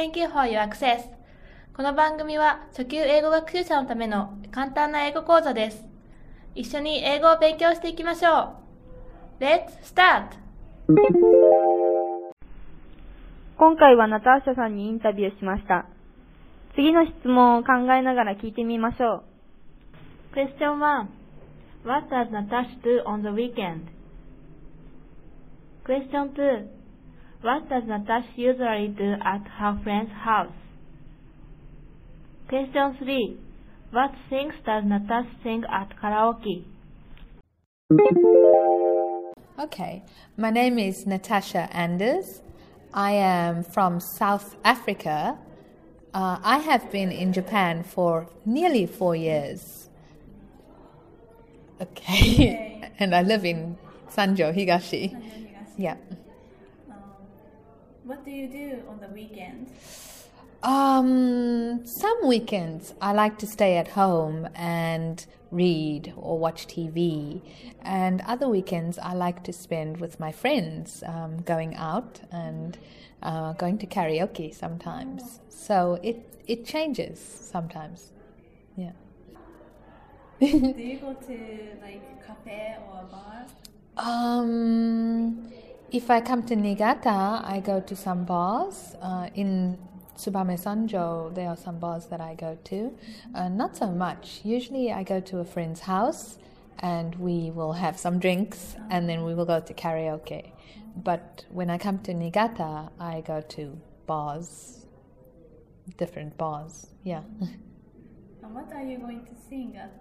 Thank you for your access. この番組は初級英語学習者のための簡単な英語講座です。一緒に英語を勉強していきましょう。Let's start! 今回はナターシャさんにインタビューしました。次の質問を考えながら聞いてみましょう。Question 1. What does Natasha do on the weekend? Question 2. What does Natasha usually do at her friend's house? Question 3. What things does Natasha sing at karaoke? Okay, my name is Natasha Anders. I am from South Africa. Uh, I have been in Japan for nearly four years. Okay, and I live in Sanjo, Higashi. Yeah. What do you do on the weekend? Um, some weekends I like to stay at home and read or watch TV, and other weekends I like to spend with my friends, um, going out and uh, going to karaoke sometimes. So it it changes sometimes. Yeah. Do you go to like cafe or bar? Um, if I come to Niigata, I go to some bars. Uh, in Tsubame Sanjo, there are some bars that I go to. Uh, not so much. Usually, I go to a friend's house and we will have some drinks and then we will go to karaoke. But when I come to Niigata, I go to bars, different bars. Yeah. And What are you going to sing at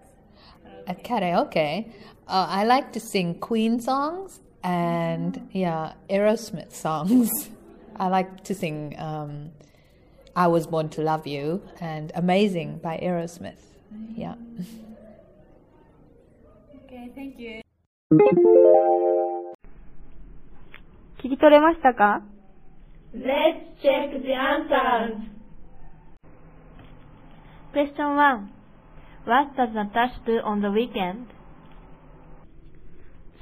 At karaoke, uh, I like to sing Queen songs and yeah, Aerosmith songs. I like to sing um, "I Was Born to Love You" and "Amazing" by Aerosmith. Yeah. Okay, thank you. 聞き取れましたか Let's check the answers. Question 1. What does Natasha do on the weekend?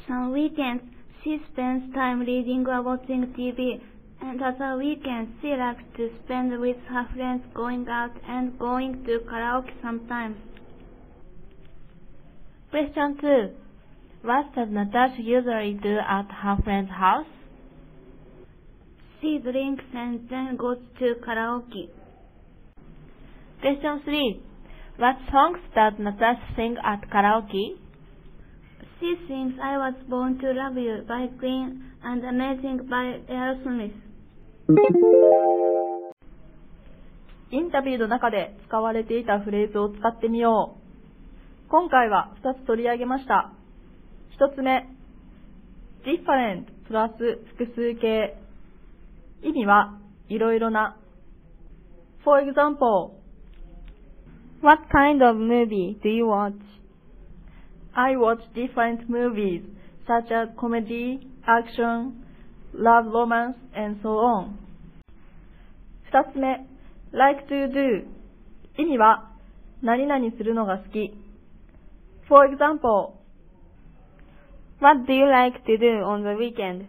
Some weekends she spends time reading or watching TV, and other weekends she likes to spend with her friends going out and going to karaoke sometimes. Question 2. What does Natasha usually do at her friend's house? She drinks and then goes to karaoke. Question 3. What songs does Natasha sing at karaoke? She sings I Was Born to Love You by Queen and Amazing by Aerosmith. インタビューの中で使われていたフレーズを使ってみよう。今回は2つ取り上げました。1つ目、different プラス複数形。意味はいろいろな。For example, What kind of movie do you watch? I watch different movies such as comedy, action, love romance, and so on. 二つ目、like to do 意味は何々するのが好き。For example, What do you like to do on the weekend?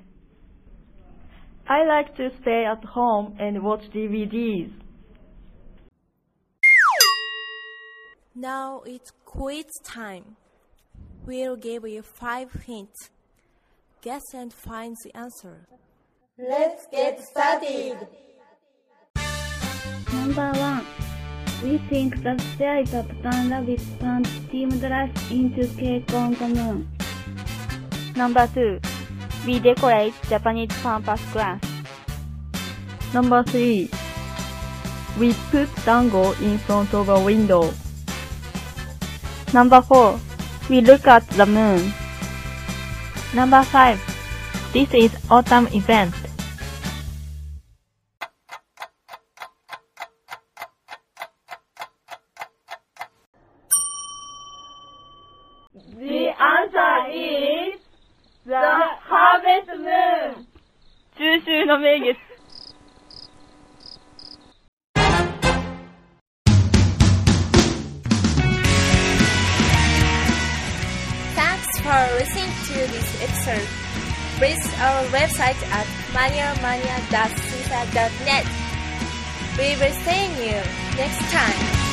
I like to stay at home and watch DVDs. Now it's quiz time. We'll give you five hints. Guess and find the answer. Let's get started. Number one. We think that there is a pattern rabbit and steamed rice into cake on the moon. Number two. We decorate Japanese pampas grass. Number three, we put dango in front of a window. Number four We look at the moon. Number five, this is autumn event. The answer is the harvest moon. 中秋の名月。 Listening to this episode. Visit our website at maniamania.caesar.net We will see you next time.